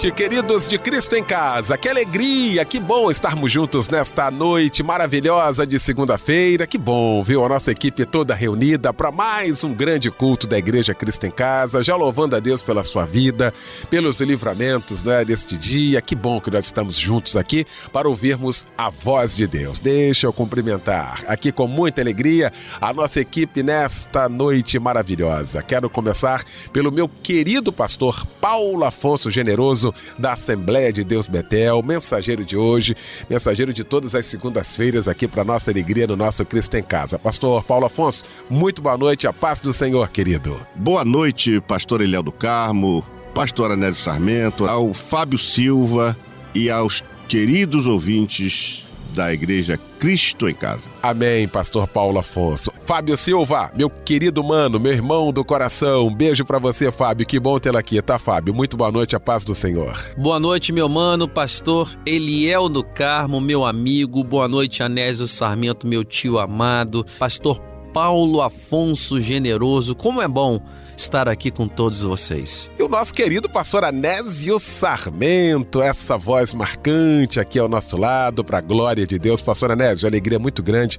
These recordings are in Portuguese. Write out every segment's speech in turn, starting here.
Noite, queridos de Cristo em Casa. Que alegria, que bom estarmos juntos nesta noite maravilhosa de segunda-feira. Que bom, viu? A nossa equipe toda reunida para mais um grande culto da Igreja Cristo em Casa, já louvando a Deus pela sua vida, pelos livramentos né, deste dia. Que bom que nós estamos juntos aqui para ouvirmos a voz de Deus. Deixa eu cumprimentar aqui com muita alegria a nossa equipe nesta noite maravilhosa. Quero começar pelo meu querido pastor Paulo Afonso Generoso da Assembleia de Deus Betel, mensageiro de hoje, mensageiro de todas as segundas-feiras aqui para nossa alegria no nosso Cristo em Casa. Pastor Paulo Afonso, muito boa noite, a paz do Senhor, querido. Boa noite, pastor Eliel do Carmo, pastor Anélio Sarmento, ao Fábio Silva e aos queridos ouvintes da Igreja Cristo em Casa. Amém, Pastor Paulo Afonso. Fábio Silva, meu querido mano, meu irmão do coração, um beijo para você, Fábio. Que bom tê-lo aqui, tá, Fábio? Muito boa noite, a paz do Senhor. Boa noite, meu mano, Pastor Eliel do Carmo, meu amigo. Boa noite, Anésio Sarmento, meu tio amado. Pastor Paulo Afonso Generoso. Como é bom estar aqui com todos vocês. E o nosso querido pastor Anésio Sarmento, essa voz marcante aqui ao nosso lado, para a glória de Deus. Pastor Anésio, alegria muito grande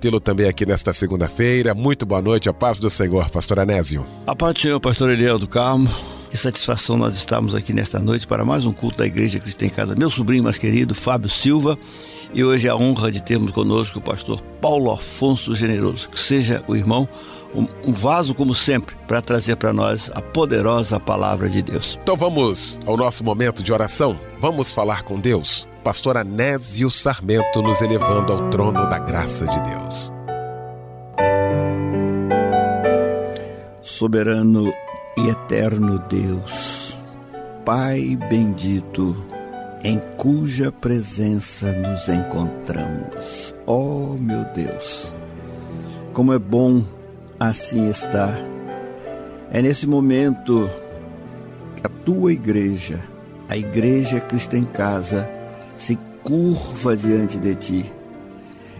tê-lo também aqui nesta segunda-feira. Muito boa noite, a paz do Senhor, pastor Anésio. A paz do Senhor, pastor Eliel do Carmo. Que satisfação nós estamos aqui nesta noite para mais um culto da Igreja Cristã em Casa. Meu sobrinho mais querido, Fábio Silva. E hoje é a honra de termos conosco o pastor Paulo Afonso Generoso. Que seja o irmão um, vaso, como sempre, para trazer para nós a poderosa palavra de Deus. Então vamos ao nosso momento de oração. Vamos falar com Deus. Pastor Anésio Sarmento nos elevando ao trono da graça de Deus. Soberano e eterno Deus, Pai bendito, em cuja presença nos encontramos. Oh, meu Deus, como é bom assim está. É nesse momento que a tua igreja, a igreja Cristo em Casa, se curva diante de ti.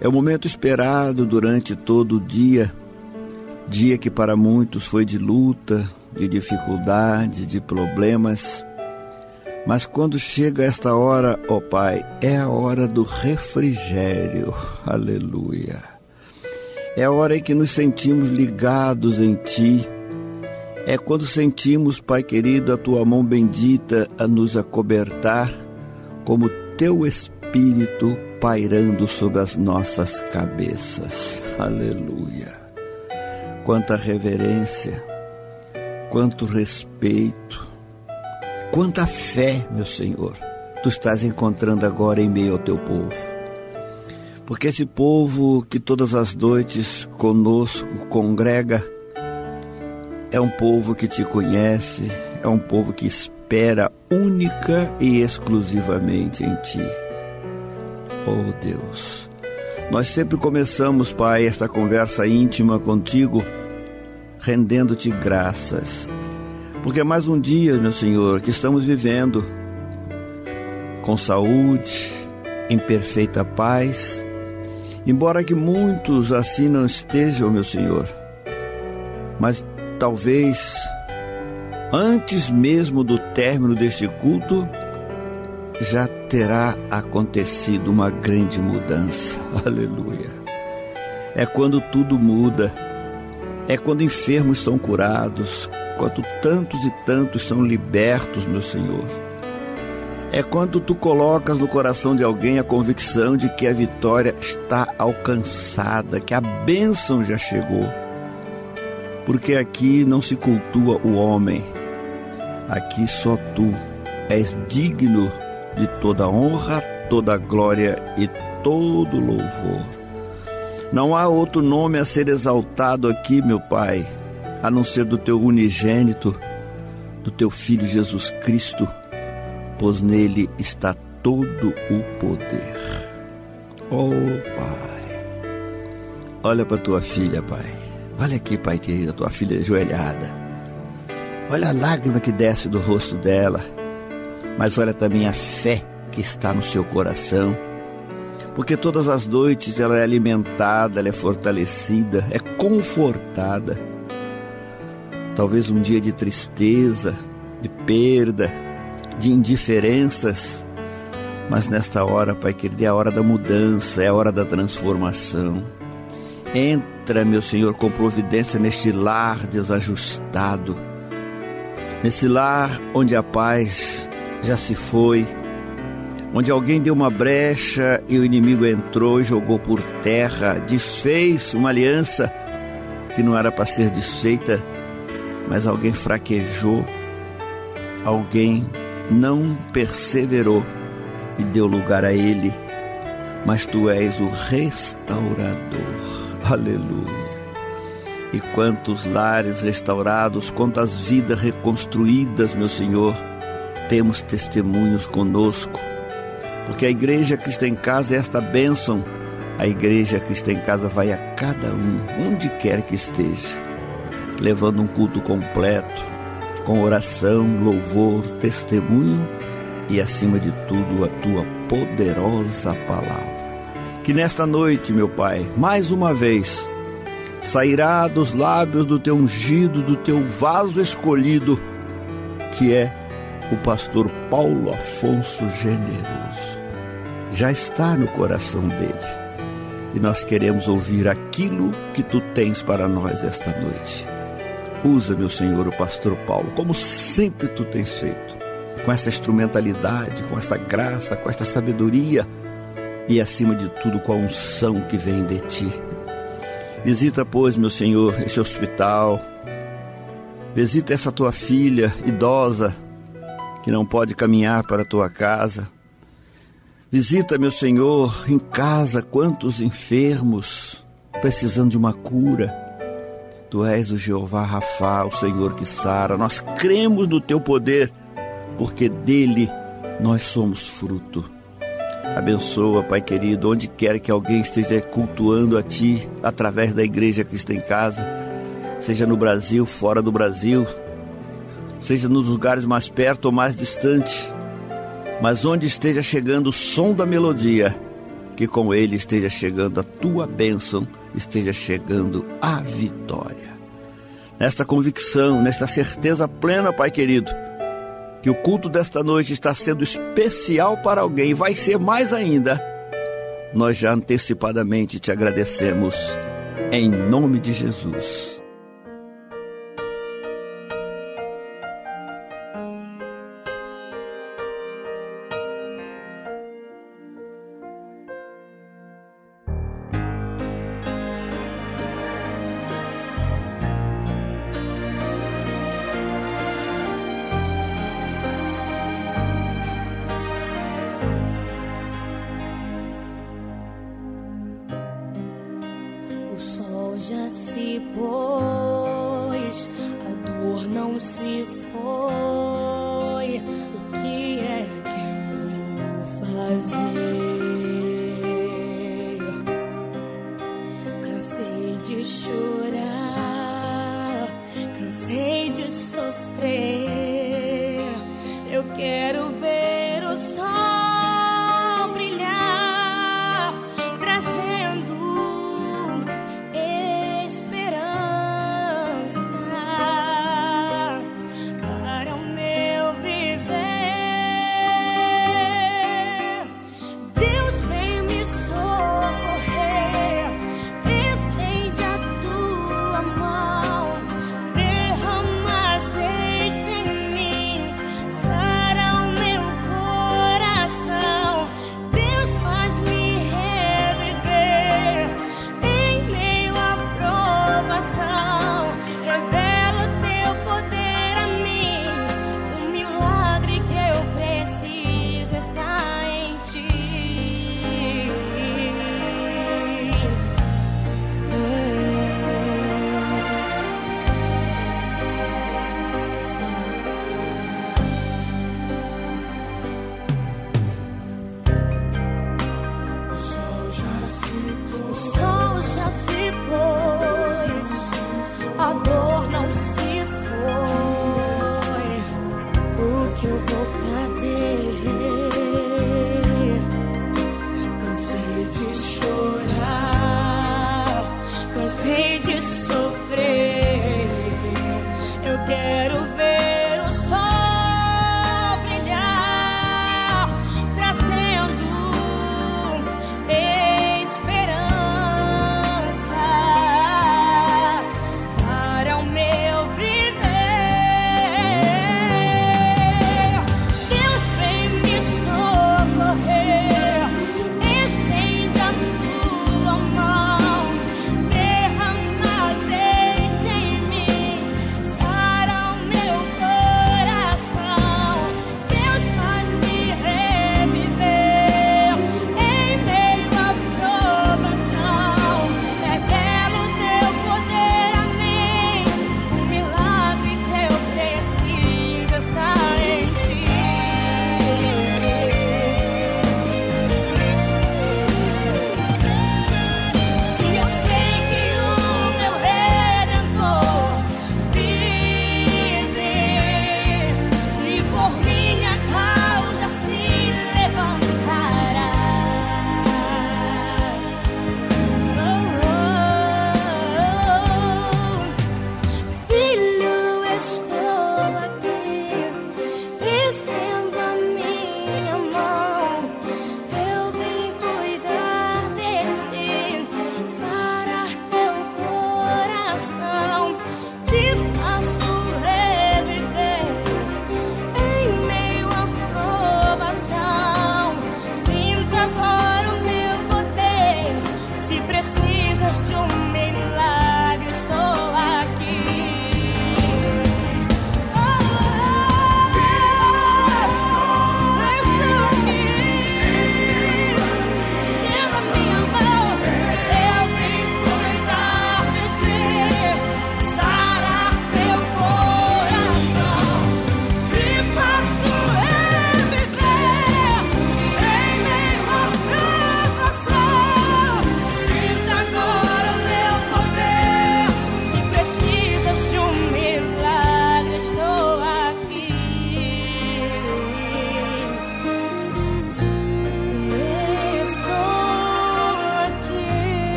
É o momento esperado durante todo o dia, dia que para muitos foi de luta, de dificuldade, de problemas. Mas quando chega esta hora, ó oh Pai, é a hora do refrigério. Aleluia. É a hora em que nos sentimos ligados em Ti. É quando sentimos, Pai querido, a Tua mão bendita a nos acobertar, como Teu Espírito pairando sobre as nossas cabeças. Aleluia. Quanta reverência, quanto respeito, quanta fé, meu Senhor, Tu estás encontrando agora em meio ao Teu povo porque esse povo que todas as noites conosco congrega é um povo que te conhece, é um povo que espera única e exclusivamente em ti. Oh Deus, nós sempre começamos, Pai, esta conversa íntima contigo, rendendo-te graças, porque é mais um dia, meu Senhor, que estamos vivendo com saúde, em perfeita paz Embora que muitos assim não estejam, meu Senhor, mas talvez antes mesmo do término deste culto, já terá acontecido uma grande mudança. Aleluia. É quando tudo muda. É quando enfermos são curados, quando tantos e tantos são libertos, meu Senhor é quando tu colocas no coração de alguém a convicção de que a vitória está alcançada, que a bênção já chegou. Porque aqui não se cultua o homem, aqui só tu és digno de toda honra, toda glória e todo louvor. Não há outro nome a ser exaltado aqui, meu Pai, a não ser do teu unigênito, do teu Filho Jesus Cristo pois nele está todo o poder. Oh Pai, Olha para tua filha, pai. Olha aqui, pai querido, tua filha ajoelhada. Olha a lágrima que desce do rosto dela. Mas olha também a fé que está no seu coração. Porque todas as noites ela é alimentada, ela é fortalecida, é confortada. Talvez um dia de tristeza, de perda, de indiferenças, mas nesta hora, Pai querido, é a hora da mudança, é a hora da transformação. Entra, meu Senhor, com providência neste lar desajustado, nesse lar onde a paz já se foi, onde alguém deu uma brecha e o inimigo entrou e jogou por terra, desfez uma aliança que não era para ser desfeita, mas alguém fraquejou, alguém não perseverou e deu lugar a ele, mas tu és o restaurador. Aleluia. E quantos lares restaurados, quantas vidas reconstruídas, meu Senhor, temos testemunhos conosco. Porque a igreja Cristo em Casa é esta bênção. A igreja Cristo em Casa vai a cada um, onde quer que esteja, levando um culto completo, com oração, louvor, testemunho e, acima de tudo, a tua poderosa palavra. Que nesta noite, meu Pai, mais uma vez, sairá dos lábios do teu ungido, do teu vaso escolhido, que é o pastor Paulo Afonso Generoso. Já está no coração dele. E nós queremos ouvir aquilo que tu tens para nós esta noite. Usa, meu Senhor, o pastor Paulo, como sempre tu tens feito, com essa instrumentalidade, com essa graça, com esta sabedoria e, acima de tudo, com a unção que vem de ti. Visita, pois, meu Senhor, esse hospital. Visita essa tua filha idosa que não pode caminhar para a tua casa. Visita, meu Senhor, em casa quantos enfermos precisando de uma cura. Tu és o Jeová Rafa, o Senhor que sara. Nós cremos no teu poder, porque dele nós somos fruto. Abençoa, Pai querido, onde quer que alguém esteja cultuando a Ti através da Igreja Cristo em Casa, seja no Brasil, fora do Brasil, seja nos lugares mais perto ou mais distante, mas onde esteja chegando o som da melodia, que com ele esteja chegando a tua bênção, esteja chegando a vitória. Nesta convicção, nesta certeza plena, Pai querido, que o culto desta noite está sendo especial para alguém, vai ser mais ainda. Nós já antecipadamente te agradecemos, em nome de Jesus.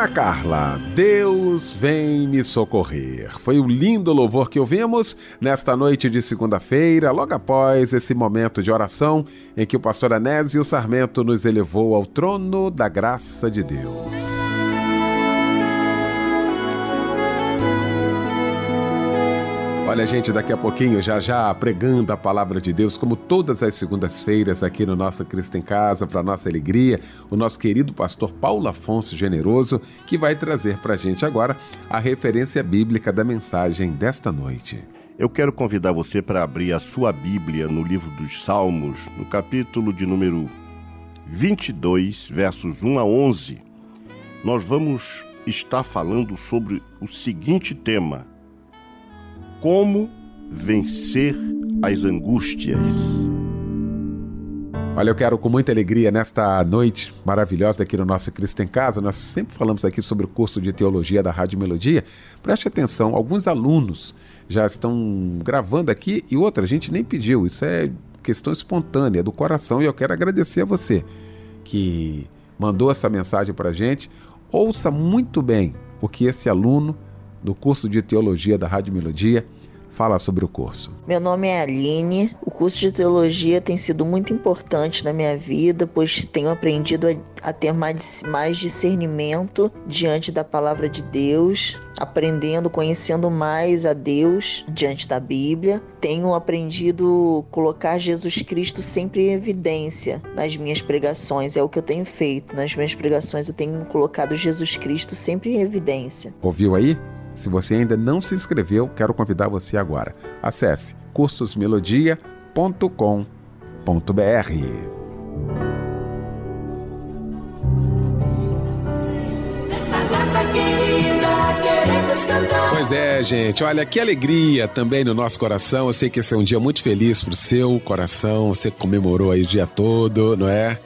Bruna Carla, Deus vem me socorrer. Foi o lindo louvor que ouvimos nesta noite de segunda-feira, logo após esse momento de oração em que o pastor Anésio Sarmento nos elevou ao trono da graça de Deus. Olha, gente, daqui a pouquinho, já já pregando a palavra de Deus, como todas as segundas-feiras aqui no nosso Cristo em Casa, para nossa alegria, o nosso querido pastor Paulo Afonso Generoso, que vai trazer para a gente agora a referência bíblica da mensagem desta noite. Eu quero convidar você para abrir a sua Bíblia no livro dos Salmos, no capítulo de número 22, versos 1 a 11. Nós vamos estar falando sobre o seguinte tema como vencer as angústias. Olha, eu quero com muita alegria nesta noite maravilhosa aqui no nosso Cristo em Casa. Nós sempre falamos aqui sobre o curso de teologia da Rádio Melodia. Preste atenção, alguns alunos já estão gravando aqui e outra, a gente nem pediu. Isso é questão espontânea do coração e eu quero agradecer a você que mandou essa mensagem para a gente. Ouça muito bem o que esse aluno do curso de teologia da Rádio Melodia fala sobre o curso. Meu nome é Aline. O curso de teologia tem sido muito importante na minha vida, pois tenho aprendido a, ter mais, mais discernimento diante da palavra de Deus, aprendendo, conhecendo mais a Deus diante da Bíblia. Tenho aprendido a colocar Jesus Cristo sempre em evidência nas minhas pregações. É o que eu tenho feito. Nas minhas pregações eu tenho colocado Jesus Cristo sempre em evidência. Ouviu aí? Se você ainda não se inscreveu, quero convidar você agora. Acesse cursosmelodia.com.br. Pois é, gente. Olha, que alegria também no nosso coração. Eu sei que esse é um dia muito feliz pro seu coração. Você comemorou aí o dia todo, não é?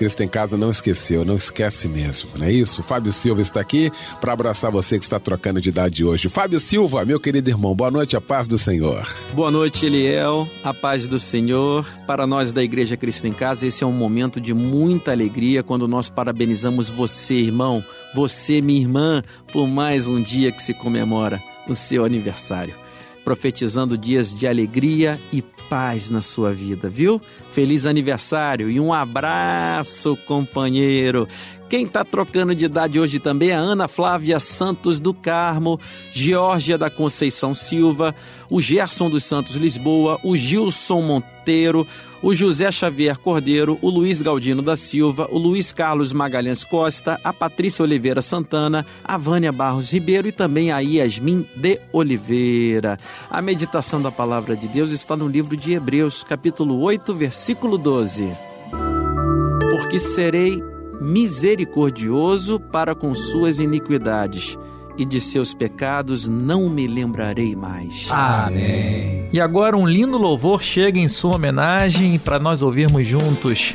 Cristo em Casa não esqueceu, não esquece mesmo, não é isso? Fábio Silva está aqui para abraçar você que está trocando de idade hoje. Fábio Silva, meu querido irmão, boa noite, a paz do Senhor. Boa noite, Eliel, a paz do Senhor. Para nós da Igreja Cristo em Casa, esse é um momento de muita alegria quando nós parabenizamos você, irmão, você, minha irmã, por mais um dia que se comemora o seu aniversário profetizando dias de alegria e paz na sua vida, viu? Feliz aniversário e um abraço, companheiro. Quem está trocando de idade hoje também é Ana Flávia Santos do Carmo, Georgia da Conceição Silva, o Gerson dos Santos Lisboa, o Gilson Monteiro, o José Xavier Cordeiro, o Luiz Galdino da Silva, o Luiz Carlos Magalhães Costa, a Patrícia Oliveira Santana, a Vânia Barros Ribeiro e também a Yasmin de Oliveira. A meditação da palavra de Deus está no livro de Hebreus, capítulo 8, versículo 12. Porque serei misericordioso para com suas iniquidades, e de seus pecados não me lembrarei mais. Amém. E agora um lindo louvor chega em sua homenagem para nós ouvirmos juntos.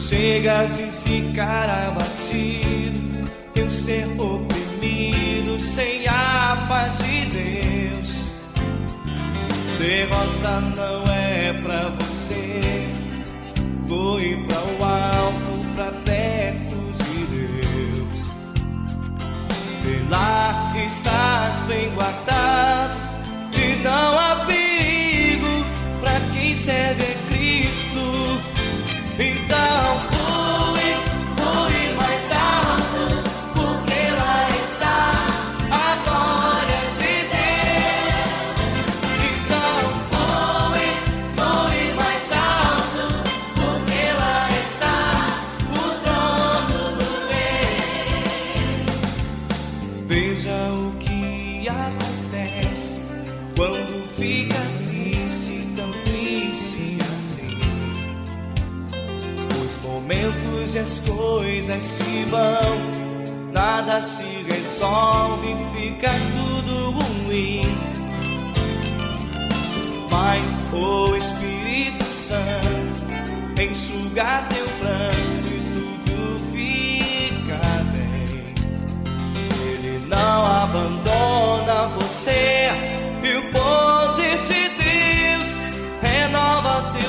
Chega de ficar abatido, teu ser oprimido, sem a paz de Deus. Derrota não é pra você, voe para o alto, pra perto de Deus. De lá estás bem guardado, e não há perigo pra quem serve a Cristo. Então as coisas se vão, nada se resolve, fica tudo ruim. Mas o Espírito Santo enxuga teu pranto e tudo fica bem. Ele não abandona você e o poder de Deus renova teu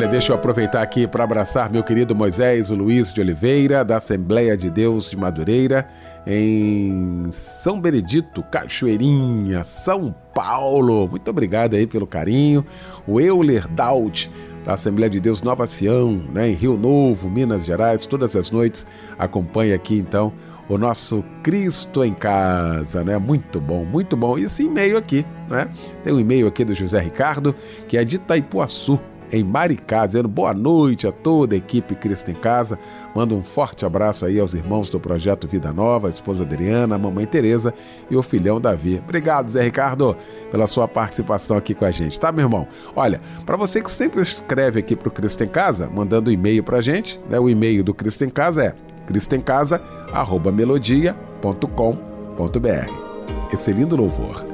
Olha, deixa eu aproveitar aqui para abraçar meu querido Moisés Luiz de Oliveira, da Assembleia de Deus de Madureira, em São Benedito, Cachoeirinha, São Paulo. Muito obrigado aí pelo carinho. O Euler Daut, da Assembleia de Deus Nova Sião, né, em Rio Novo, Minas Gerais, todas as noites acompanha aqui então o nosso Cristo em Casa, né? Muito bom, muito bom. E esse e-mail aqui, né? Tem um e-mail aqui do José Ricardo, que é de Itaipuaçu, em Maricá, dizendo boa noite a toda a equipe Cristo em Casa. Manda um forte abraço aí aos irmãos do Projeto Vida Nova, a esposa Adriana, a mamãe Tereza e o filhão Davi. Obrigado, Zé Ricardo, pela sua participação aqui com a gente, tá, meu irmão? Olha, para você que sempre escreve aqui pro Cristo em Casa, mandando e-mail pra gente, né? O e-mail do Cristo em Casa é cristoemcasa@melodia.com.br. Esse lindo louvor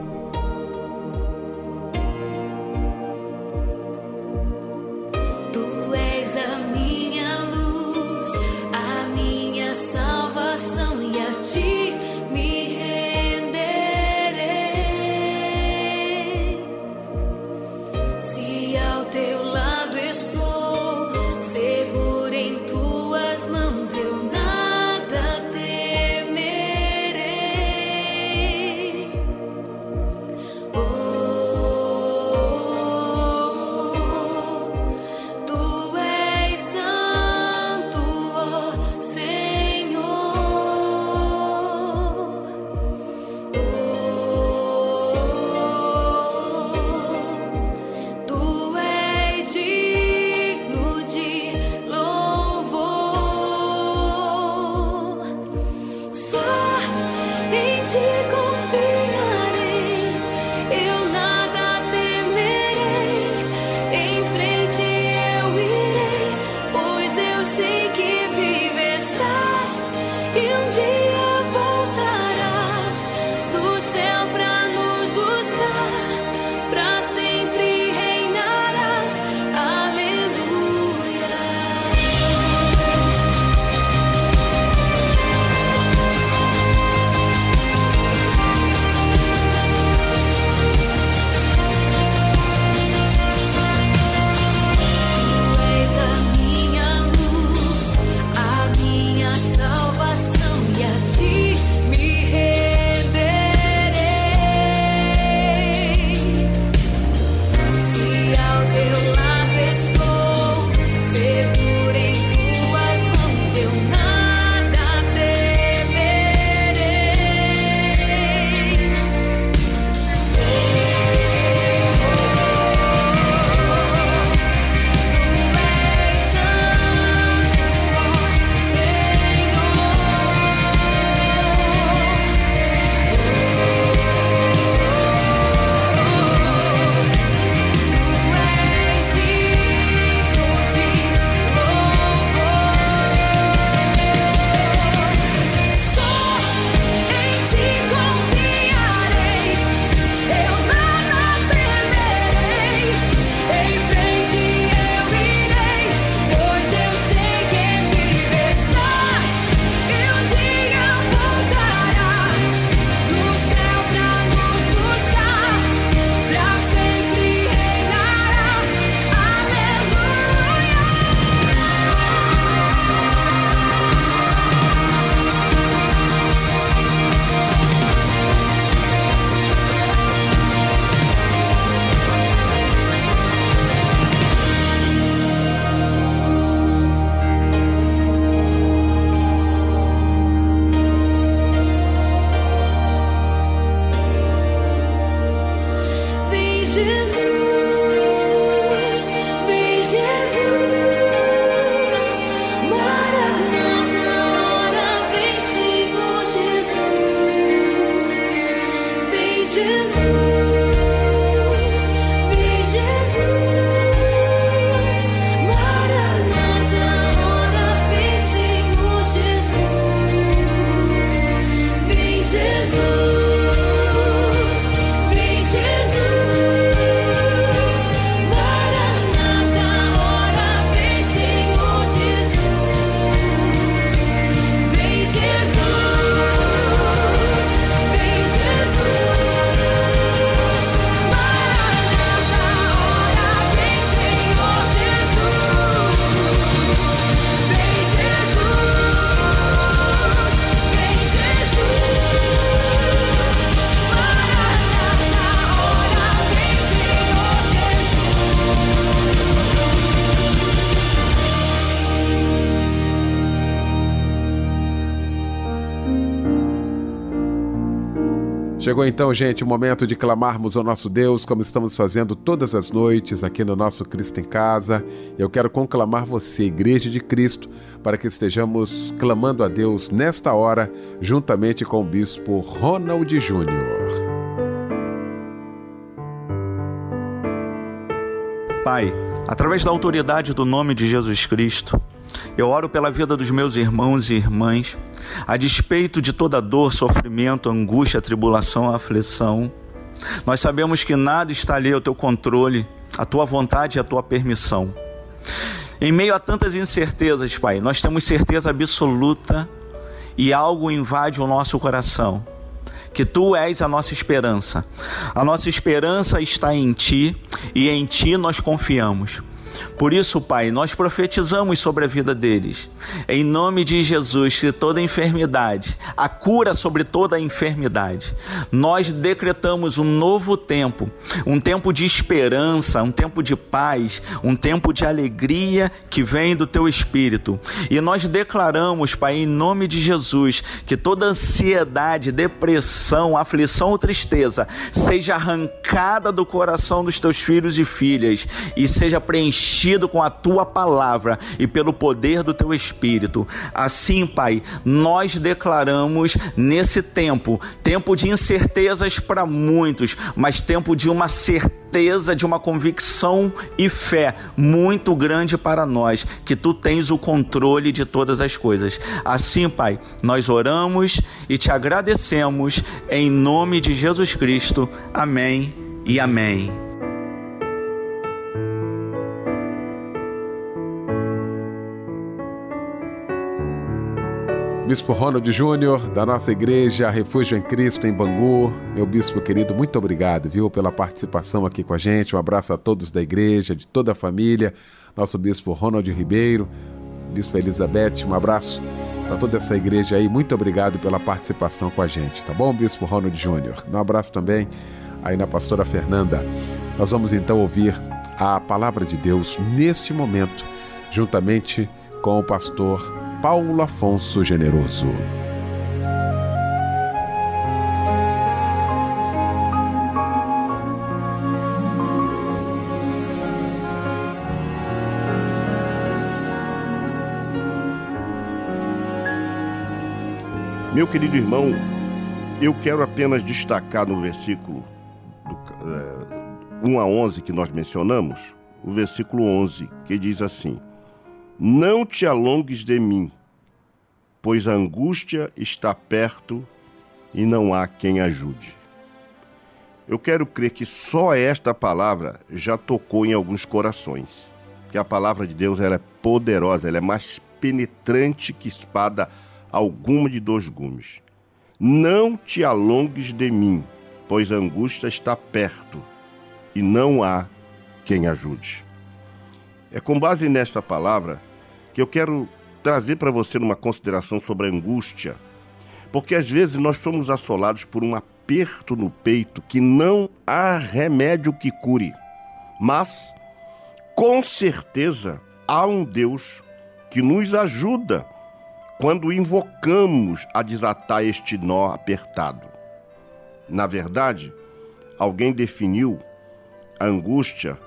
Just Chegou então, gente, o momento de clamarmos ao nosso Deus, como estamos fazendo todas as noites aqui no nosso Cristo em Casa. Eu quero conclamar você, Igreja de Cristo, para que estejamos clamando a Deus nesta hora, juntamente com o Bispo Ronald Júnior. Pai, através da autoridade do nome de Jesus Cristo, eu oro pela vida dos meus irmãos e irmãs, a despeito de toda dor, sofrimento, angústia, tribulação, aflição. Nós sabemos que nada está ali ao teu controle, a tua vontade e a tua permissão. Em meio a tantas incertezas, Pai, nós temos certeza absoluta e algo invade o nosso coração. Que tu és a nossa esperança. A nossa esperança está em ti e em ti nós confiamos. Por isso, Pai, nós profetizamos sobre a vida deles. Em nome de Jesus, que toda enfermidade, a cura sobre toda enfermidade. Nós decretamos um novo tempo, um tempo de esperança, um tempo de paz, um tempo de alegria que vem do teu espírito. E nós declaramos, Pai, em nome de Jesus, que toda ansiedade, depressão, aflição ou tristeza seja arrancada do coração dos teus filhos e filhas e seja preenchida preenchido com a tua palavra e pelo poder do teu espírito. Assim, Pai, nós declaramos nesse tempo, tempo de incertezas para muitos, mas tempo de uma certeza, de uma convicção e fé muito grande para nós, que tu tens o controle de todas as coisas. Assim, Pai, nós oramos e te agradecemos em nome de Jesus Cristo. Amém e amém. Bispo Ronald Júnior, da nossa igreja Refúgio em Cristo, em Bangu. Meu bispo querido, muito obrigado, viu, pela participação aqui com a gente. Um abraço a todos da igreja, de toda a família. Nosso bispo Ronald Ribeiro, bispo Elizabeth, um abraço para toda essa igreja aí. Muito obrigado pela participação com a gente, tá bom, bispo Ronald Júnior? Um abraço também aí na pastora Fernanda. Nós vamos então ouvir a palavra de Deus neste momento, juntamente com o pastor Paulo Afonso Generoso. Meu querido irmão, eu quero apenas destacar no versículo do, é, 1 a 11 que nós mencionamos, o versículo 11, que diz assim: Não te alongues de mim, pois a angústia está perto e não há quem ajude. Eu quero crer que só esta palavra já tocou em alguns corações. Que a palavra de Deus ela é poderosa, ela é mais penetrante que espada alguma de dois gumes. Não te alongues de mim, pois a angústia está perto e não há quem ajude. É com base nesta palavra que eu quero trazer para você uma consideração sobre a angústia, porque às vezes nós somos assolados por um aperto no peito que não há remédio que cure, mas com certeza há um Deus que nos ajuda quando invocamos a desatar este nó apertado. Na verdade, alguém definiu a angústia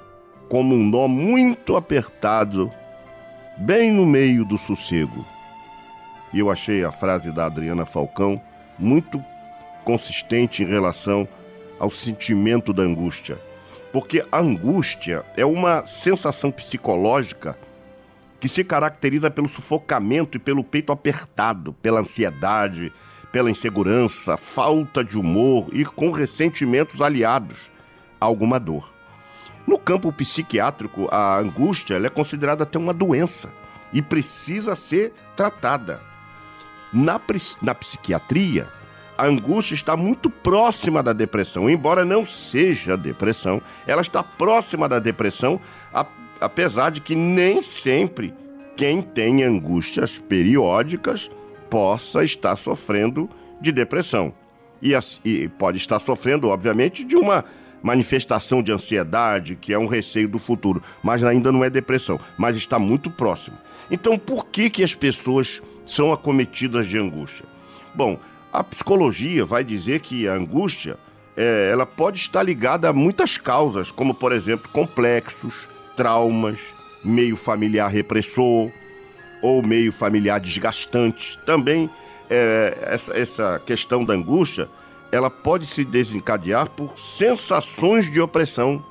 como um nó muito apertado bem no meio do sossego. E eu achei a frase da Adriana Falcão muito consistente em relação ao sentimento da angústia. Porque a angústia é uma sensação psicológica que se caracteriza pelo sufocamento e pelo peito apertado, pela ansiedade, pela insegurança, falta de humor e com ressentimentos aliados a alguma dor. No campo psiquiátrico, a angústia é considerada até uma doença e precisa ser tratada. Na, na psiquiatria, a angústia está muito próxima da depressão, embora não seja depressão, ela está próxima da depressão, apesar de que nem sempre quem tem angústias periódicas possa estar sofrendo de depressão. E, e pode estar sofrendo, obviamente, de uma manifestação de ansiedade, que é um receio do futuro, mas ainda não é depressão, mas está muito próximo. Então, por que que as pessoas são acometidas de angústia? Bom, A psicologia vai dizer que a angústia é, ela pode estar ligada a muitas causas, como por exemplo complexos, traumas, meio familiar repressor ou meio familiar desgastante. Também é, essa, essa questão da angústia ela pode se desencadear por sensações de opressão.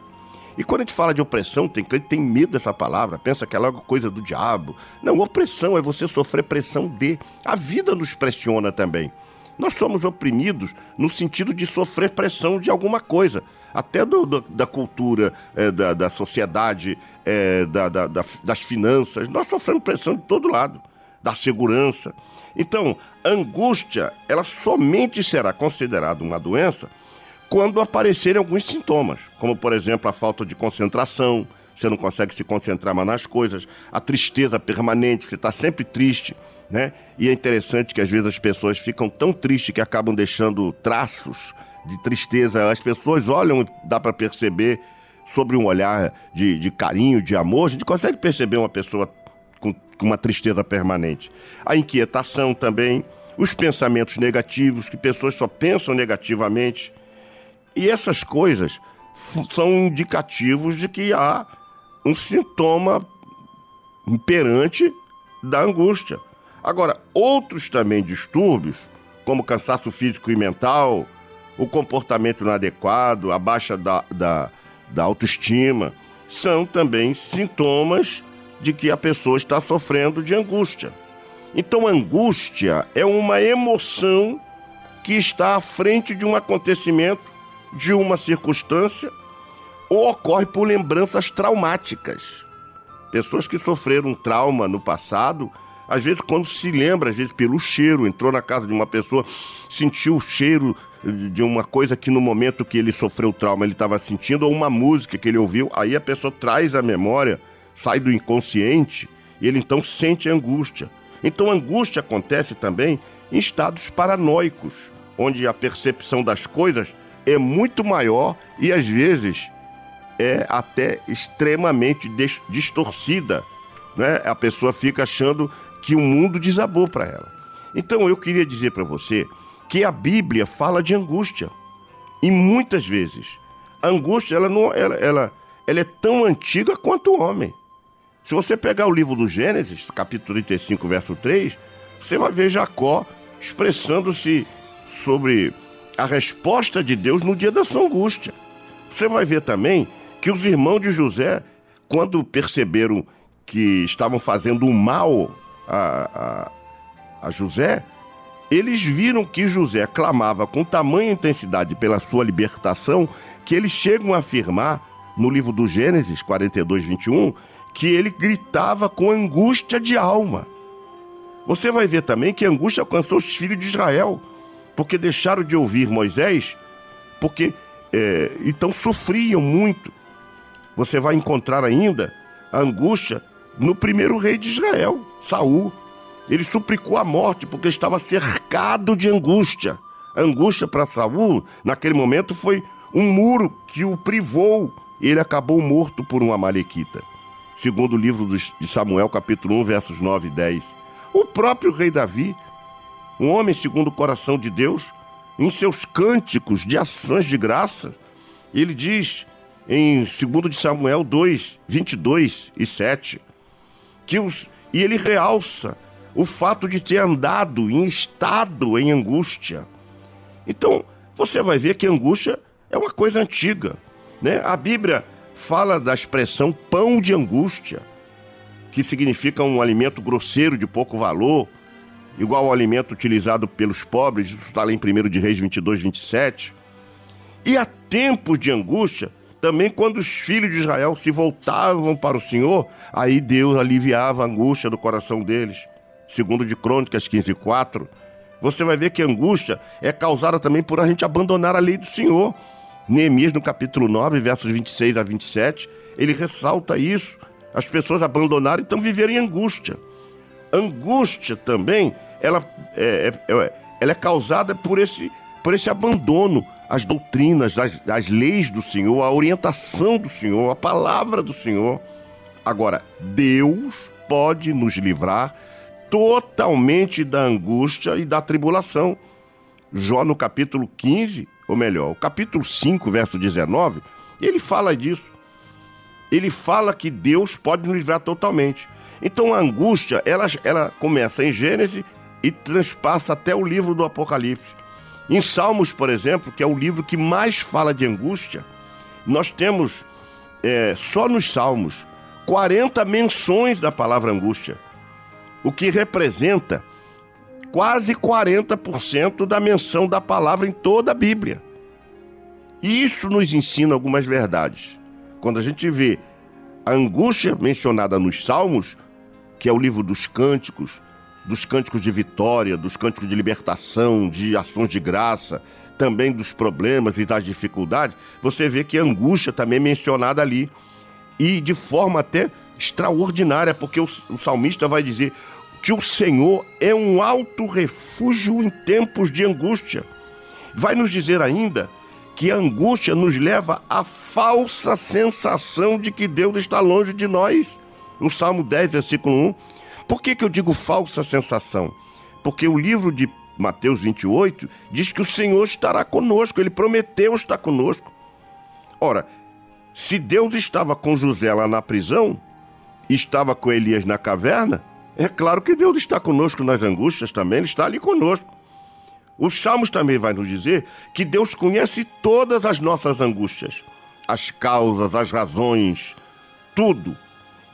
E quando a gente fala de opressão, tem tem medo dessa palavra, pensa que é logo coisa do diabo. Não, opressão é você sofrer pressão de. A vida nos pressiona também. Nós somos oprimidos no sentido de sofrer pressão de alguma coisa, até do, do, da cultura, é, da, da, sociedade, é, da, das finanças. Nós sofremos pressão de todo lado, da segurança. Então, angústia, ela somente será considerada uma doença quando aparecerem alguns sintomas, como por exemplo a falta de concentração, você não consegue se concentrar mais nas coisas, a tristeza permanente, você está sempre triste né? E é interessante que às vezes as pessoas ficam tão tristes que acabam deixando traços de tristeza. As pessoas olham, dá para perceber, sobre um olhar de, de, carinho, de amor, a gente consegue perceber uma pessoa com, com uma tristeza permanente. A inquietação também, os pensamentos negativos, que pessoas só pensam negativamente. E essas coisas são indicativos de que há um sintoma imperante da angústia. Agora, outros também distúrbios, como cansaço físico e mental, o comportamento inadequado, a baixa da, da, da autoestima, são também sintomas de que a pessoa está sofrendo de angústia. Então, angústia é uma emoção que está à frente de um acontecimento, de uma circunstância, ou ocorre por lembranças traumáticas. Pessoas que sofreram trauma no passado às vezes, quando se lembra, às vezes pelo cheiro, entrou na casa de uma pessoa, sentiu o cheiro de uma coisa que no momento que ele sofreu o trauma ele estava sentindo, ou uma música que ele ouviu, aí a pessoa traz a memória, sai do inconsciente, e ele então sente angústia. Então, angústia acontece também em estados paranoicos, onde a percepção das coisas é muito maior e às vezes é até extremamente distorcida. Né? A pessoa fica achando que o mundo desabou para ela. Então eu queria dizer para você que a Bíblia fala de angústia. E muitas vezes a angústia ela não ela, ela, ela é tão antiga quanto o homem. Se você pegar o livro do Gênesis, capítulo 35, verso 3, você vai ver Jacó expressando-se sobre a resposta de Deus no dia da sua angústia. Você vai ver também que os irmãos de José, quando perceberam que estavam fazendo o mal a, a, a José, eles viram que José clamava com tamanha intensidade pela sua libertação que eles chegam a afirmar no livro do Gênesis 42, 21, que ele gritava com angústia de alma. Você vai ver também que a angústia alcançou os filhos de Israel, porque deixaram de ouvir Moisés, porque é, então sofriam muito. Você vai encontrar ainda a angústia no primeiro rei de Israel, Saul. Ele suplicou a morte porque estava cercado de angústia. A angústia para Saul, naquele momento, foi um muro que o privou ele acabou morto por uma malequita. Segundo o livro de Samuel, capítulo 1, versos 9 e 10. O próprio rei Davi, um homem segundo o coração de Deus, em seus cânticos de ações de graça, ele diz em 2 de Samuel 2, 22 e 7, que os, e ele realça o fato de ter andado em estado em angústia. Então, você vai ver que angústia é uma coisa antiga. Né? A Bíblia fala da expressão pão de angústia, que significa um alimento grosseiro de pouco valor, igual ao alimento utilizado pelos pobres, está lá em 1 de Reis 22, 27. E há tempos de angústia também quando os filhos de Israel se voltavam para o Senhor, aí Deus aliviava a angústia do coração deles. Segundo de Crônicas 15, 4, você vai ver que a angústia é causada também por a gente abandonar a lei do Senhor. Neemias, no capítulo 9, versos 26 a 27, ele ressalta isso. As pessoas abandonaram e estão vivendo em angústia. Angústia também, ela é, é, é ela é causada por esse, por esse abandono as doutrinas, as, as leis do Senhor, a orientação do Senhor, a palavra do Senhor. Agora, Deus pode nos livrar totalmente da angústia e da tribulação. Jó no capítulo 15, ou melhor, o capítulo 5, verso 19, ele fala disso. Ele fala que Deus pode nos livrar totalmente. Então a angústia, ela, ela começa em Gênesis e transpassa até o livro do Apocalipse. Em Salmos, por exemplo, que é o livro que mais fala de angústia, nós temos é, só nos Salmos 40 menções da palavra angústia, o que representa quase 40% da menção da palavra em toda a Bíblia. E isso nos ensina algumas verdades. Quando a gente vê a angústia mencionada nos Salmos, que é o livro dos cânticos, dos cânticos de vitória, dos cânticos de libertação, de ações de graça, também dos problemas e das dificuldades, você vê que a angústia também é mencionada ali. E de forma até extraordinária, porque o, o salmista vai dizer que o Senhor é um alto refúgio em tempos de angústia. Vai nos dizer ainda que a angústia nos leva à falsa sensação de que Deus está longe de nós. No Salmo 10, versículo 1. Por que, que eu digo falsa sensação? Porque o livro de Mateus 28 diz que o Senhor estará conosco, ele prometeu estar conosco. Ora, se Deus estava com José lá na prisão, estava com Elias na caverna, é claro que Deus está conosco nas angústias também, ele está ali conosco. Os Salmos também vai nos dizer que Deus conhece todas as nossas angústias, as causas, as razões, tudo.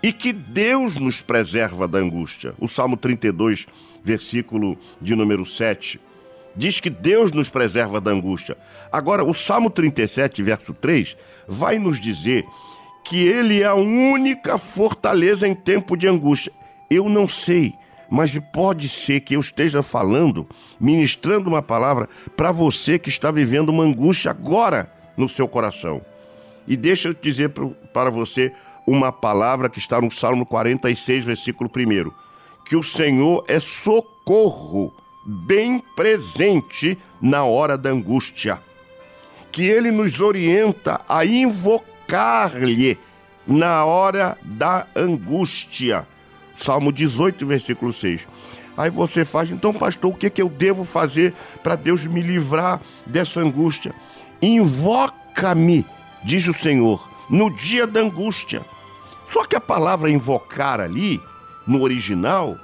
E que Deus nos preserva da angústia. O Salmo 32, versículo de número 7, diz que Deus nos preserva da angústia. Agora, o Salmo 37, verso 3, vai nos dizer que ele é a única fortaleza em tempo de angústia. Eu não sei mas pode ser que eu esteja falando, ministrando uma palavra para você que está vivendo uma angústia agora no seu coração. E deixa eu dizer para você uma palavra que está no Salmo 46, versículo 1. Que o Senhor é socorro bem presente na hora da angústia. Que ele nos orienta a invocar-lhe na hora da angústia Salmo 18, versículo 6. Aí você faz, então, pastor, o que, que eu devo fazer para Deus me livrar dessa angústia? Invoca-me, diz o Senhor, no dia da angústia. Só que a palavra invocar ali, no original,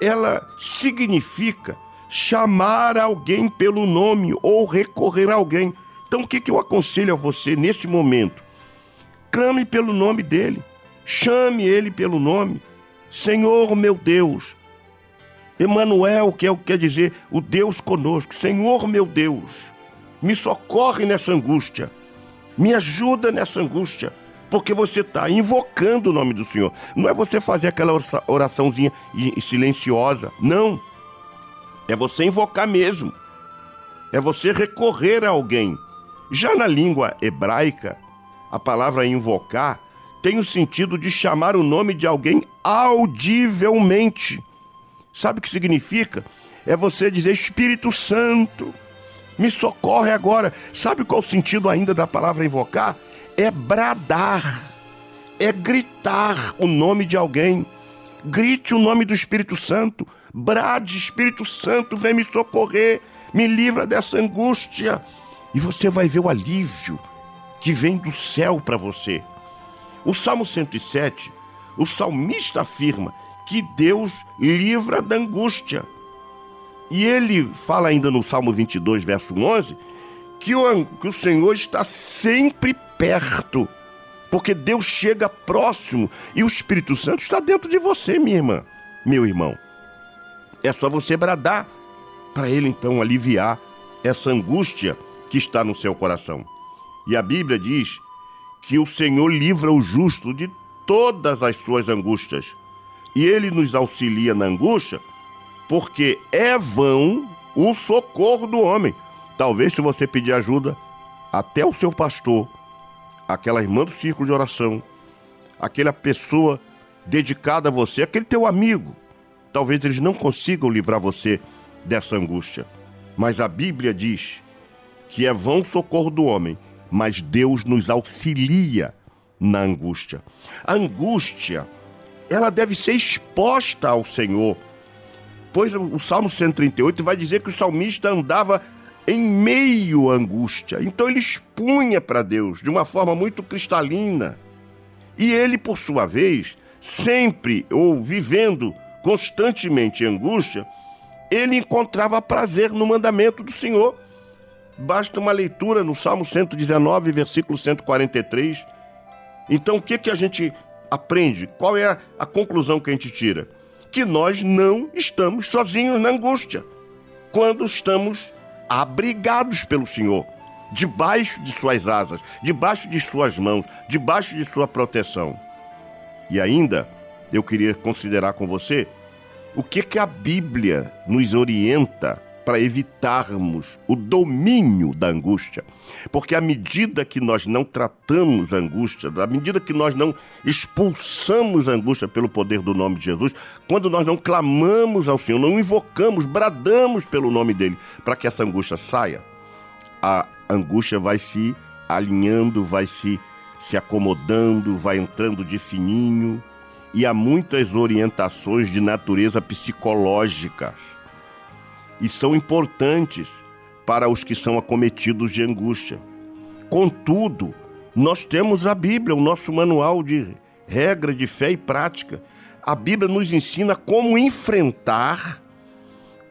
ela significa chamar alguém pelo nome ou recorrer a alguém. Então, o que, que eu aconselho a você neste momento? Clame pelo nome dele, chame ele pelo nome Senhor meu Deus. Emanuel, que é o que quer dizer o Deus conosco. Senhor meu Deus, me socorre nessa angústia. Me ajuda nessa angústia. Porque você está invocando o nome do Senhor. Não é você fazer aquela oraçãozinha silenciosa. Não. É você invocar mesmo. É você recorrer a alguém. Já na língua hebraica, a palavra invocar tem o sentido de chamar o nome de alguém audivelmente. Sabe o que significa? É você dizer Espírito Santo, me socorre agora. Sabe qual o sentido ainda da palavra invocar? É bradar, é gritar o nome de alguém. Grite o nome do Espírito Santo, brade, Espírito Santo, vem me socorrer, me livra dessa angústia. E você vai ver o alívio que vem do céu para você. O Salmo 107, o salmista afirma que Deus livra da angústia. E ele fala ainda no Salmo 22, verso 11, que o, que o Senhor está sempre perto, porque Deus chega próximo e o Espírito Santo está dentro de você, minha irmã, meu irmão. É só você bradar para ele então aliviar essa angústia que está no seu coração. E a Bíblia diz que o Senhor livra o justo de todas as suas angústias. E ele nos auxilia na angústia, porque é vão o socorro do homem. Talvez se você pedir ajuda, até o seu pastor, aquela irmã do círculo de oração, aquela pessoa dedicada a você, aquele teu amigo, talvez eles não consigam livrar você dessa angústia. Mas a Bíblia diz que é vão o socorro do homem mas Deus nos auxilia na angústia. A angústia, ela deve ser exposta ao Senhor. Pois o Salmo 138 vai dizer que o salmista andava em meio à angústia. Então ele expunha para Deus de uma forma muito cristalina. E ele, por sua vez, sempre ou vivendo constantemente em angústia, ele encontrava prazer no mandamento do Senhor. Basta uma leitura no Salmo 119, versículo 143. Então, o que, que a gente aprende? Qual é a, conclusão que a gente tira? Que nós não estamos sozinhos na angústia, quando estamos abrigados pelo Senhor, debaixo de suas asas, debaixo de suas mãos, debaixo de sua proteção. E ainda, eu queria considerar com você o que, que a Bíblia nos orienta para evitarmos o domínio da angústia. Porque à medida que nós não tratamos a angústia, à medida que nós não expulsamos a angústia pelo poder do nome de Jesus, quando nós não clamamos ao Senhor, não invocamos, bradamos pelo nome dele para que essa angústia saia, a angústia vai se alinhando, vai se, se acomodando, vai entrando de fininho, e há muitas orientações de natureza psicológica e são importantes para os que são acometidos de angústia. Contudo, nós temos a Bíblia, o nosso manual de regra de fé e prática. A Bíblia nos ensina como enfrentar,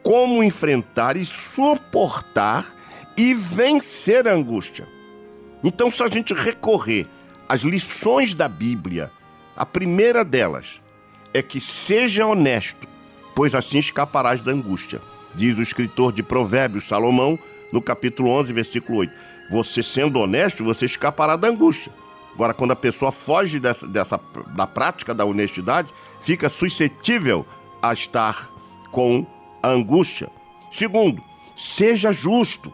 como enfrentar e suportar e vencer a angústia. Então, se a gente recorrer às lições da Bíblia, a primeira delas é que seja honesto, pois assim escaparás da angústia diz o escritor de Provérbios, Salomão, no capítulo 11, versículo 8. Você sendo honesto, você escapará da angústia. Agora, quando a pessoa foge dessa, dessa, da prática da honestidade, fica suscetível a estar com angústia. Segundo, seja justo,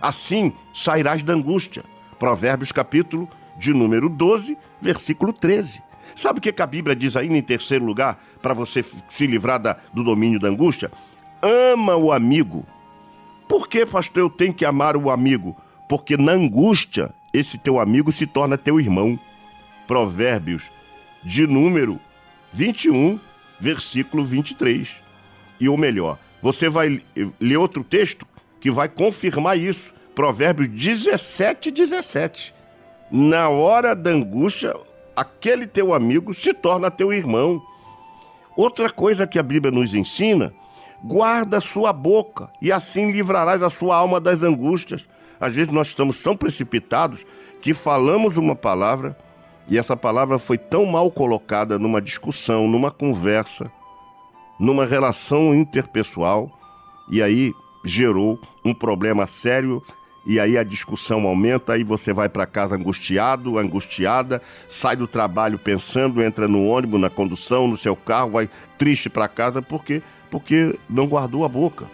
assim sairás da angústia. Provérbios, capítulo de número 12, versículo 13. Sabe o que a Bíblia diz aí em terceiro lugar, para você se livrar da, do domínio da angústia? Ama o amigo. Por que, pastor, eu tenho que amar o amigo? Porque na angústia, esse teu amigo se torna teu irmão. Provérbios, de número 21, versículo 23. E o melhor, você vai ler outro texto que vai confirmar isso. Provérbios 17, 17. Na hora da angústia, aquele teu amigo se torna teu irmão. Outra coisa que a Bíblia nos ensina guarda a sua boca, e assim livrarás a sua alma das angústias. Às vezes nós estamos tão precipitados que falamos uma palavra e essa palavra foi tão mal colocada numa discussão, numa conversa, numa relação interpessoal, e aí gerou um problema sério. E aí a discussão aumenta, aí você vai para casa angustiado, angustiada, sai do trabalho pensando, entra no ônibus, na condução, no seu carro, vai triste para casa porque porque não guardou a boca.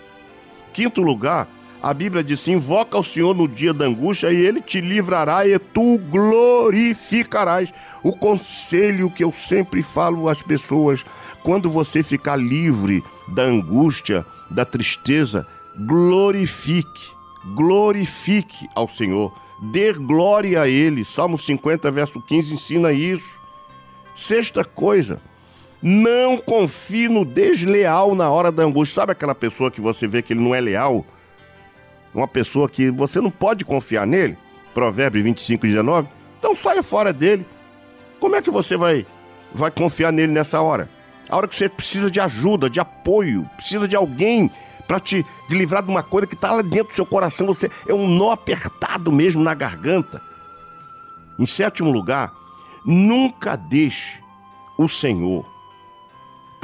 Quinto lugar, a Bíblia diz: assim, invoca o Senhor no dia da angústia e ele te livrará e tu glorificarás. O conselho que eu sempre falo às pessoas: quando você ficar livre da angústia, da tristeza, glorifique, glorifique ao Senhor, dê glória a Ele. Salmo 50, verso 15 ensina isso. Sexta coisa, não confie no desleal na hora da angústia. Sabe aquela pessoa que você vê que ele não é leal? Uma pessoa que você não pode confiar nele? Provérbio 25, 19. Então saia fora dele. Como é que você vai, vai confiar nele nessa hora? A hora que você precisa de ajuda, de apoio, precisa de alguém para te livrar de uma coisa que está lá dentro do seu coração. Você é um nó apertado mesmo na garganta. Em sétimo lugar, nunca deixe o Senhor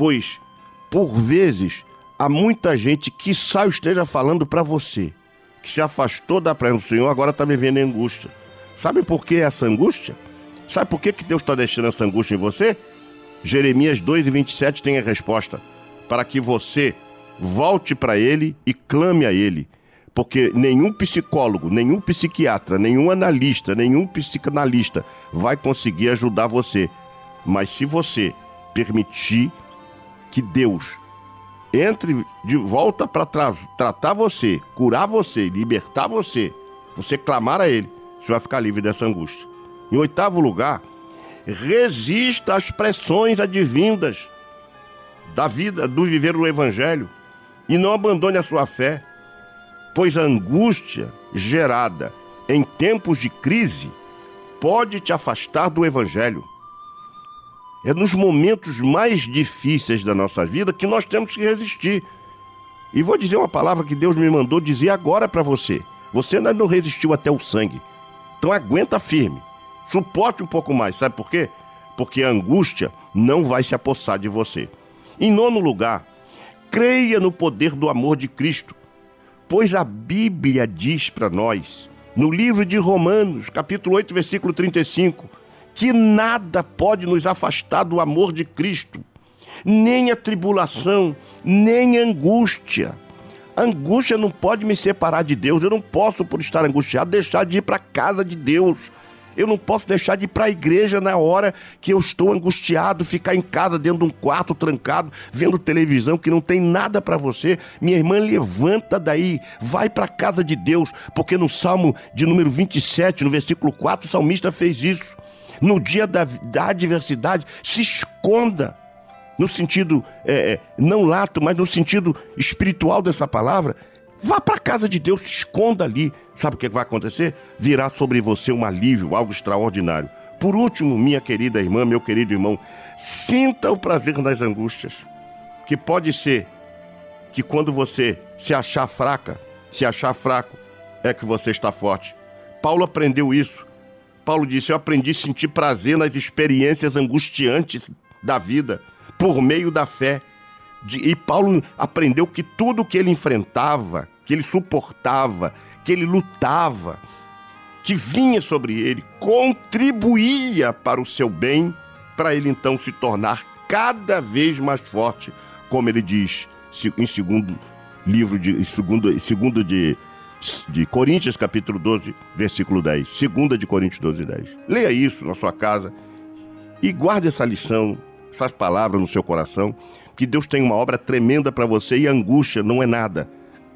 pois, por vezes, há muita gente que sai esteja falando para você, que se afastou da presença do Senhor, agora está vivendo em angústia. Sabe por que essa angústia? Sabe por que, que Deus está deixando essa angústia em você? Jeremias 2 e 27 tem a resposta. Para que você volte para Ele e clame a Ele. Porque nenhum psicólogo, nenhum psiquiatra, nenhum analista, nenhum psicanalista vai conseguir ajudar você. Mas se você permitir que Deus entre de volta para tratar você, curar você, libertar você, você clamar a Ele, você vai ficar livre dessa angústia. Em oitavo lugar, resista às pressões advindas da vida, do viver do Evangelho. e não abandone a sua fé, pois a angústia gerada em tempos de crise pode te afastar do Evangelho. É nos momentos mais difíceis da nossa vida que nós temos que resistir. E vou dizer uma palavra que Deus me mandou dizer agora para você. Você ainda não resistiu até o sangue. Então aguenta firme. Suporte um pouco mais. Sabe por quê? Porque a angústia não vai se apossar de você. Em nono lugar, creia no poder do amor de Cristo. Pois a Bíblia diz para nós, no livro de Romanos, capítulo 8, versículo 35, que nada pode nos afastar do amor de Cristo, nem a tribulação, nem a angústia. Angústia não pode me separar de Deus. Eu não posso, por estar angustiado, deixar de ir para a casa de Deus. Eu não posso deixar de ir para a igreja na hora que eu estou angustiado, ficar em casa dentro de um quarto trancado, vendo televisão que não tem nada para você. Minha irmã, levanta daí, vai para a casa de Deus, porque no Salmo de número 27, no versículo 4, o salmista fez isso no dia da, da adversidade, se esconda. No sentido é, é, não lato, mas no sentido espiritual dessa palavra. Vá para a casa de Deus, se esconda ali. Sabe o que vai acontecer? Virá sobre você um alívio, algo extraordinário. Por último, minha querida irmã, meu querido irmão, sinta o prazer nas angústias. Que pode ser que quando você se achar fraca, se achar fraco, é que você está forte. Paulo aprendeu isso Paulo disse: Eu aprendi a sentir prazer nas experiências angustiantes da vida, por meio da fé. E Paulo aprendeu que tudo que ele enfrentava, que ele suportava, que ele lutava, que vinha sobre ele, contribuía para o seu bem, para ele então se tornar cada vez mais forte, como ele diz em segundo livro de segundo, segundo de de Coríntios, capítulo 12, versículo 10. Segunda de Coríntios 12, 10. Leia isso na sua casa e guarde essa lição, essas palavras no seu coração, que Deus tem uma obra tremenda para você e angústia não é nada.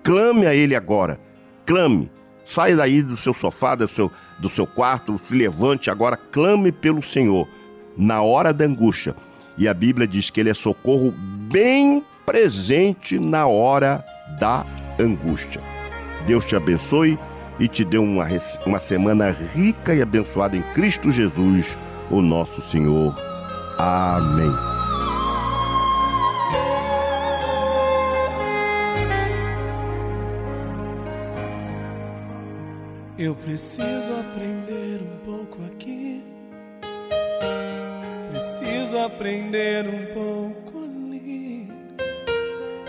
Clame a Ele agora. Clame. Saia daí do seu sofá, do seu, do seu quarto, se levante agora, clame pelo Senhor na hora da angústia. E a Bíblia diz que Ele é socorro bem presente na hora da angústia. Deus te abençoe e te dê uma, uma semana rica e abençoada em Cristo Jesus, o nosso Senhor. Amém. Eu preciso aprender um pouco aqui. Preciso aprender um pouco.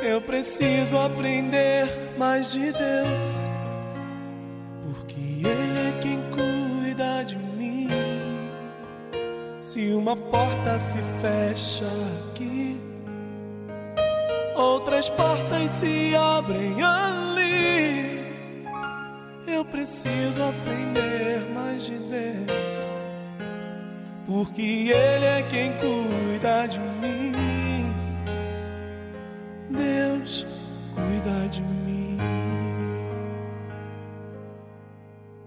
Eu preciso aprender mais de Deus, porque Ele é quem cuida de mim. Se uma porta se fecha aqui, outras portas se abrem ali. Eu preciso aprender mais de Deus, porque Ele é quem cuida de mim.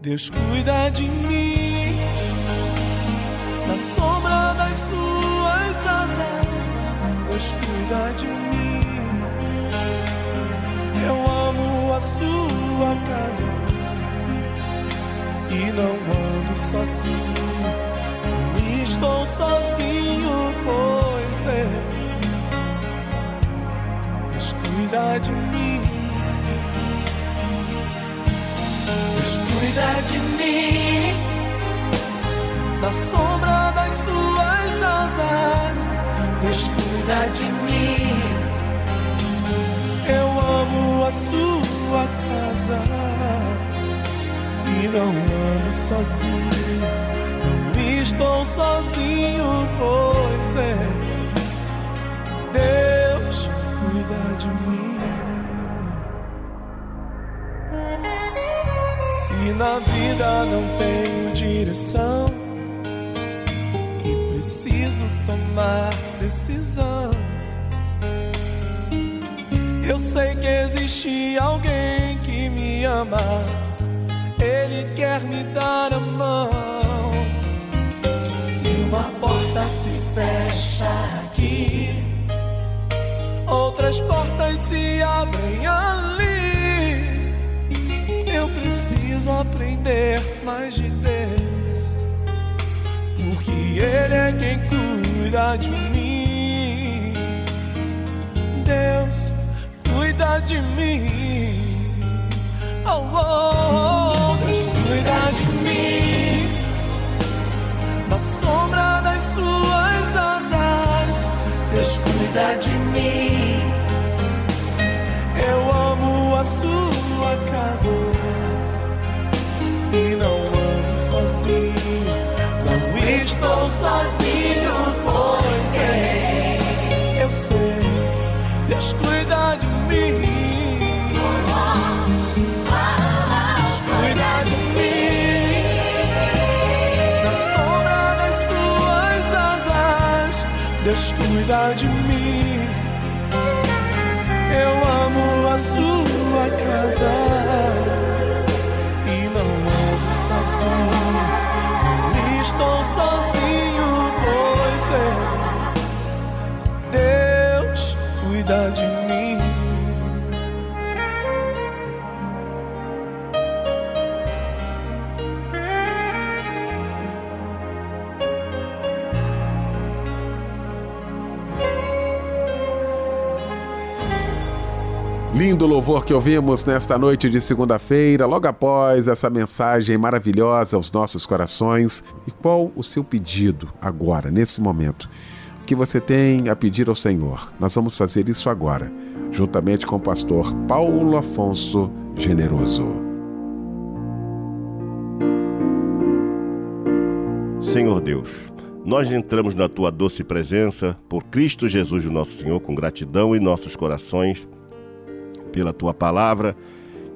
Deus cuida de mim na sombra das suas asas. Deus cuida de mim. Eu amo a sua casa e não ando sozinho. Não estou sozinho, pois é cuida de mim. Cuida de mim. Na sombra das suas asas, Deus cuida de mim. Eu amo a sua casa e não ando sozinho. Não estou sozinho, pois é. Na vida não tenho direção e preciso tomar decisão. Eu sei que existe alguém que me ama, ele quer me dar a mão. Se uma porta se fecha aqui, outra outras portas se abrem ali. Preciso aprender mais de Deus, porque Ele é quem cuida de mim. Deus cuida de mim. Oh, oh, oh Deus cuida de mim. Na sombra das suas asas, Deus cuida de mim. Eu amo a sua casa estou sozinho, pois sei. Eu sei, Deus cuida de mim. Deus cuida de mim. Na sombra das suas asas, Deus cuida de mim. Estou sozinho, pois é. Deus cuida de mim. Lindo louvor que ouvimos nesta noite de segunda-feira, logo após essa mensagem maravilhosa aos nossos corações. E qual o seu pedido agora, nesse momento? O que você tem a pedir ao Senhor? Nós vamos fazer isso agora, juntamente com o pastor Paulo Afonso Generoso. Senhor Deus, nós entramos na tua doce presença por Cristo Jesus, o nosso Senhor, com gratidão em nossos corações pela tua palavra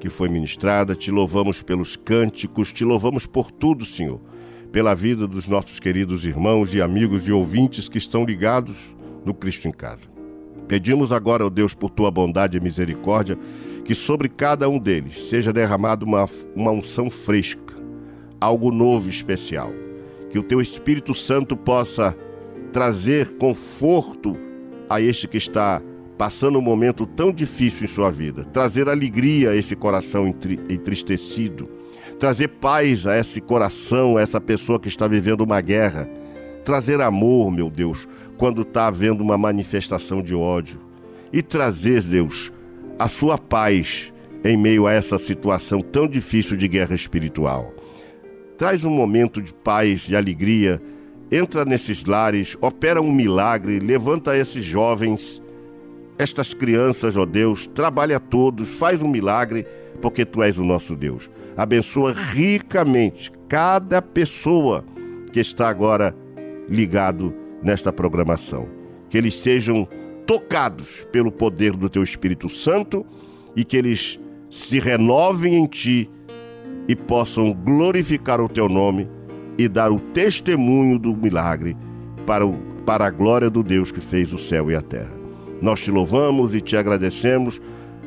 que foi ministrada, te louvamos pelos cânticos, te louvamos por tudo, Senhor, pela vida dos nossos queridos irmãos e amigos e ouvintes que estão ligados no Cristo em Casa. Pedimos agora, ó Deus, por tua bondade e misericórdia, que sobre cada um deles seja derramada uma, uma unção fresca, algo novo e especial. Que o teu Espírito Santo possa trazer conforto a este que está passando um momento tão difícil em sua vida, trazer alegria a esse coração entri entristecido, trazer paz a esse coração, a essa pessoa que está vivendo uma guerra, trazer amor, meu Deus, quando está havendo uma manifestação de ódio, e trazer, Deus, a sua paz em meio a essa situação tão difícil de guerra espiritual. Traz um momento de paz e alegria, entra nesses lares, opera um milagre, levanta esses jovens estas crianças, ó Deus, trabalha todos, faz um milagre, porque tu és o nosso Deus. Abençoa ricamente cada pessoa que está agora ligado nesta programação. Que eles sejam tocados pelo poder do teu Espírito Santo e que eles se renovem em ti e possam glorificar o teu nome e dar o testemunho do milagre para, o, para a glória do Deus que fez o céu e a terra. Nós te louvamos e te agradecemos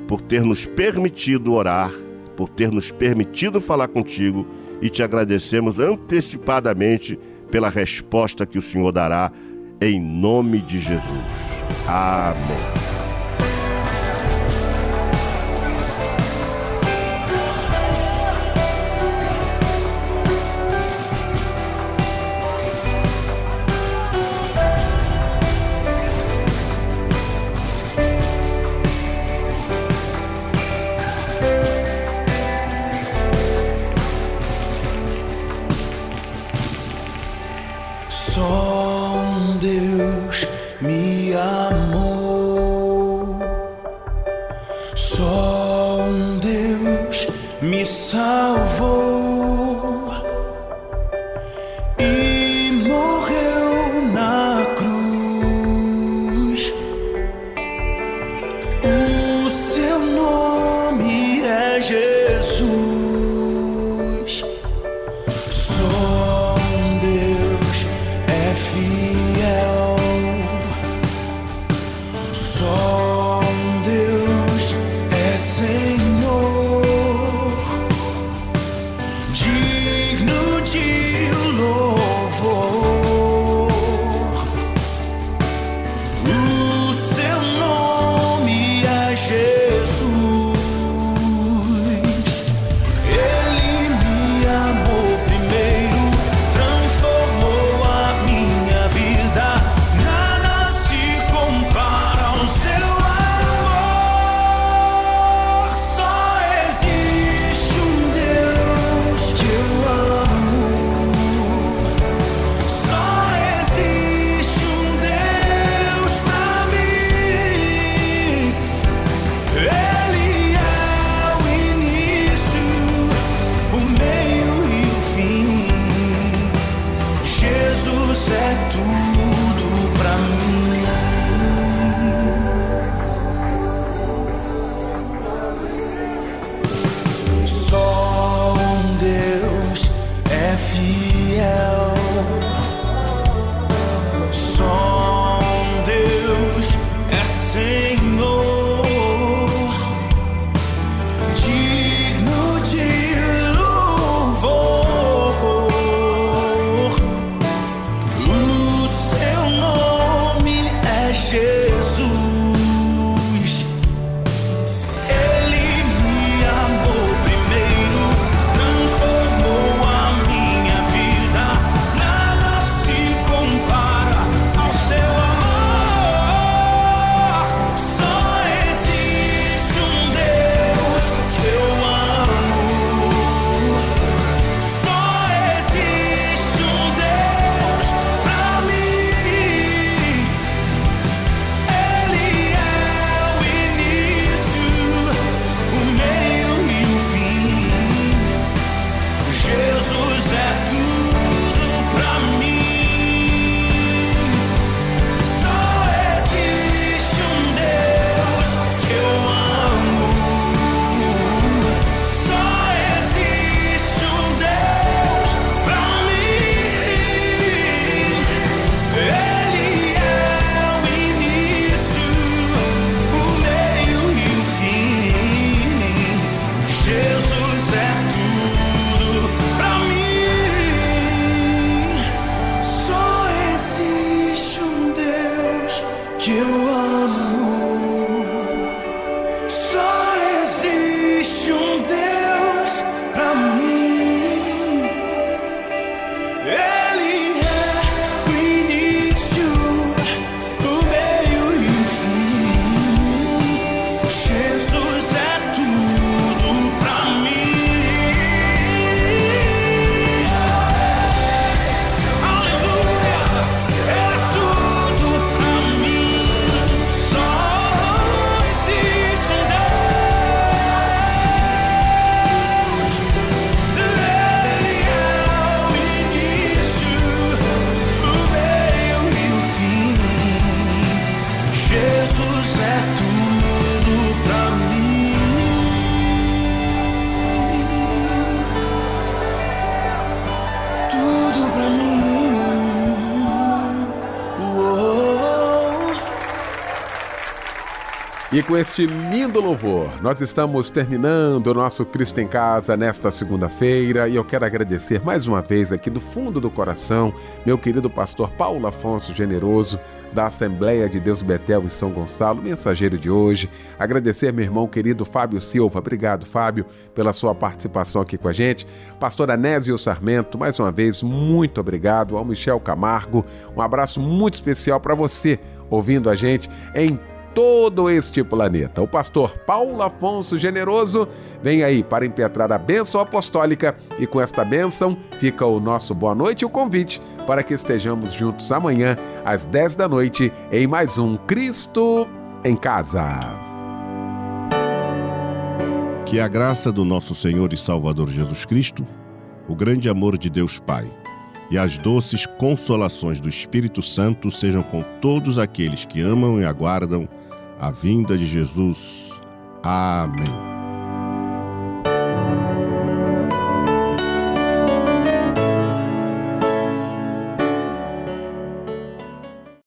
por ter nos permitido orar, por ter nos permitido falar contigo e te agradecemos antecipadamente pela resposta que o Senhor dará em nome de Jesus. Amém. Me E com este lindo louvor, nós estamos terminando o nosso Cristo em Casa nesta segunda-feira e eu quero agradecer mais uma vez aqui do fundo do coração meu querido pastor Paulo Afonso Generoso da Assembleia de Deus Betel em São Gonçalo, mensageiro de hoje. Agradecer meu irmão querido Fábio Silva, obrigado Fábio pela sua participação aqui com a gente. Pastor Anésio Sarmento, mais uma vez muito obrigado. Ao Michel Camargo, um abraço muito especial para você ouvindo a gente em todo este planeta. O pastor Paulo Afonso Generoso vem aí para impetrar a bênção apostólica e com esta bênção fica o nosso boa noite e o convite para que estejamos juntos amanhã às 10 da noite em mais um Cristo em Casa. Que a graça do nosso Senhor e Salvador Jesus Cristo, o grande amor de Deus Pai e as doces consolações do Espírito Santo sejam com todos aqueles que amam e aguardam a vinda de Jesus. Amém.